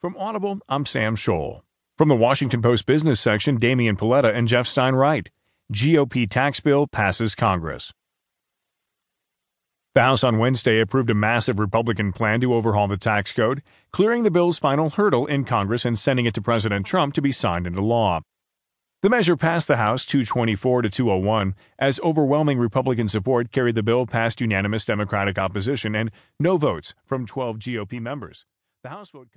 From Audible, I'm Sam Scholl. From the Washington Post business section, Damian Paletta and Jeff Stein write GOP tax bill passes Congress. The House on Wednesday approved a massive Republican plan to overhaul the tax code, clearing the bill's final hurdle in Congress and sending it to President Trump to be signed into law. The measure passed the House 224 to 201 as overwhelming Republican support carried the bill past unanimous Democratic opposition and no votes from 12 GOP members. The House vote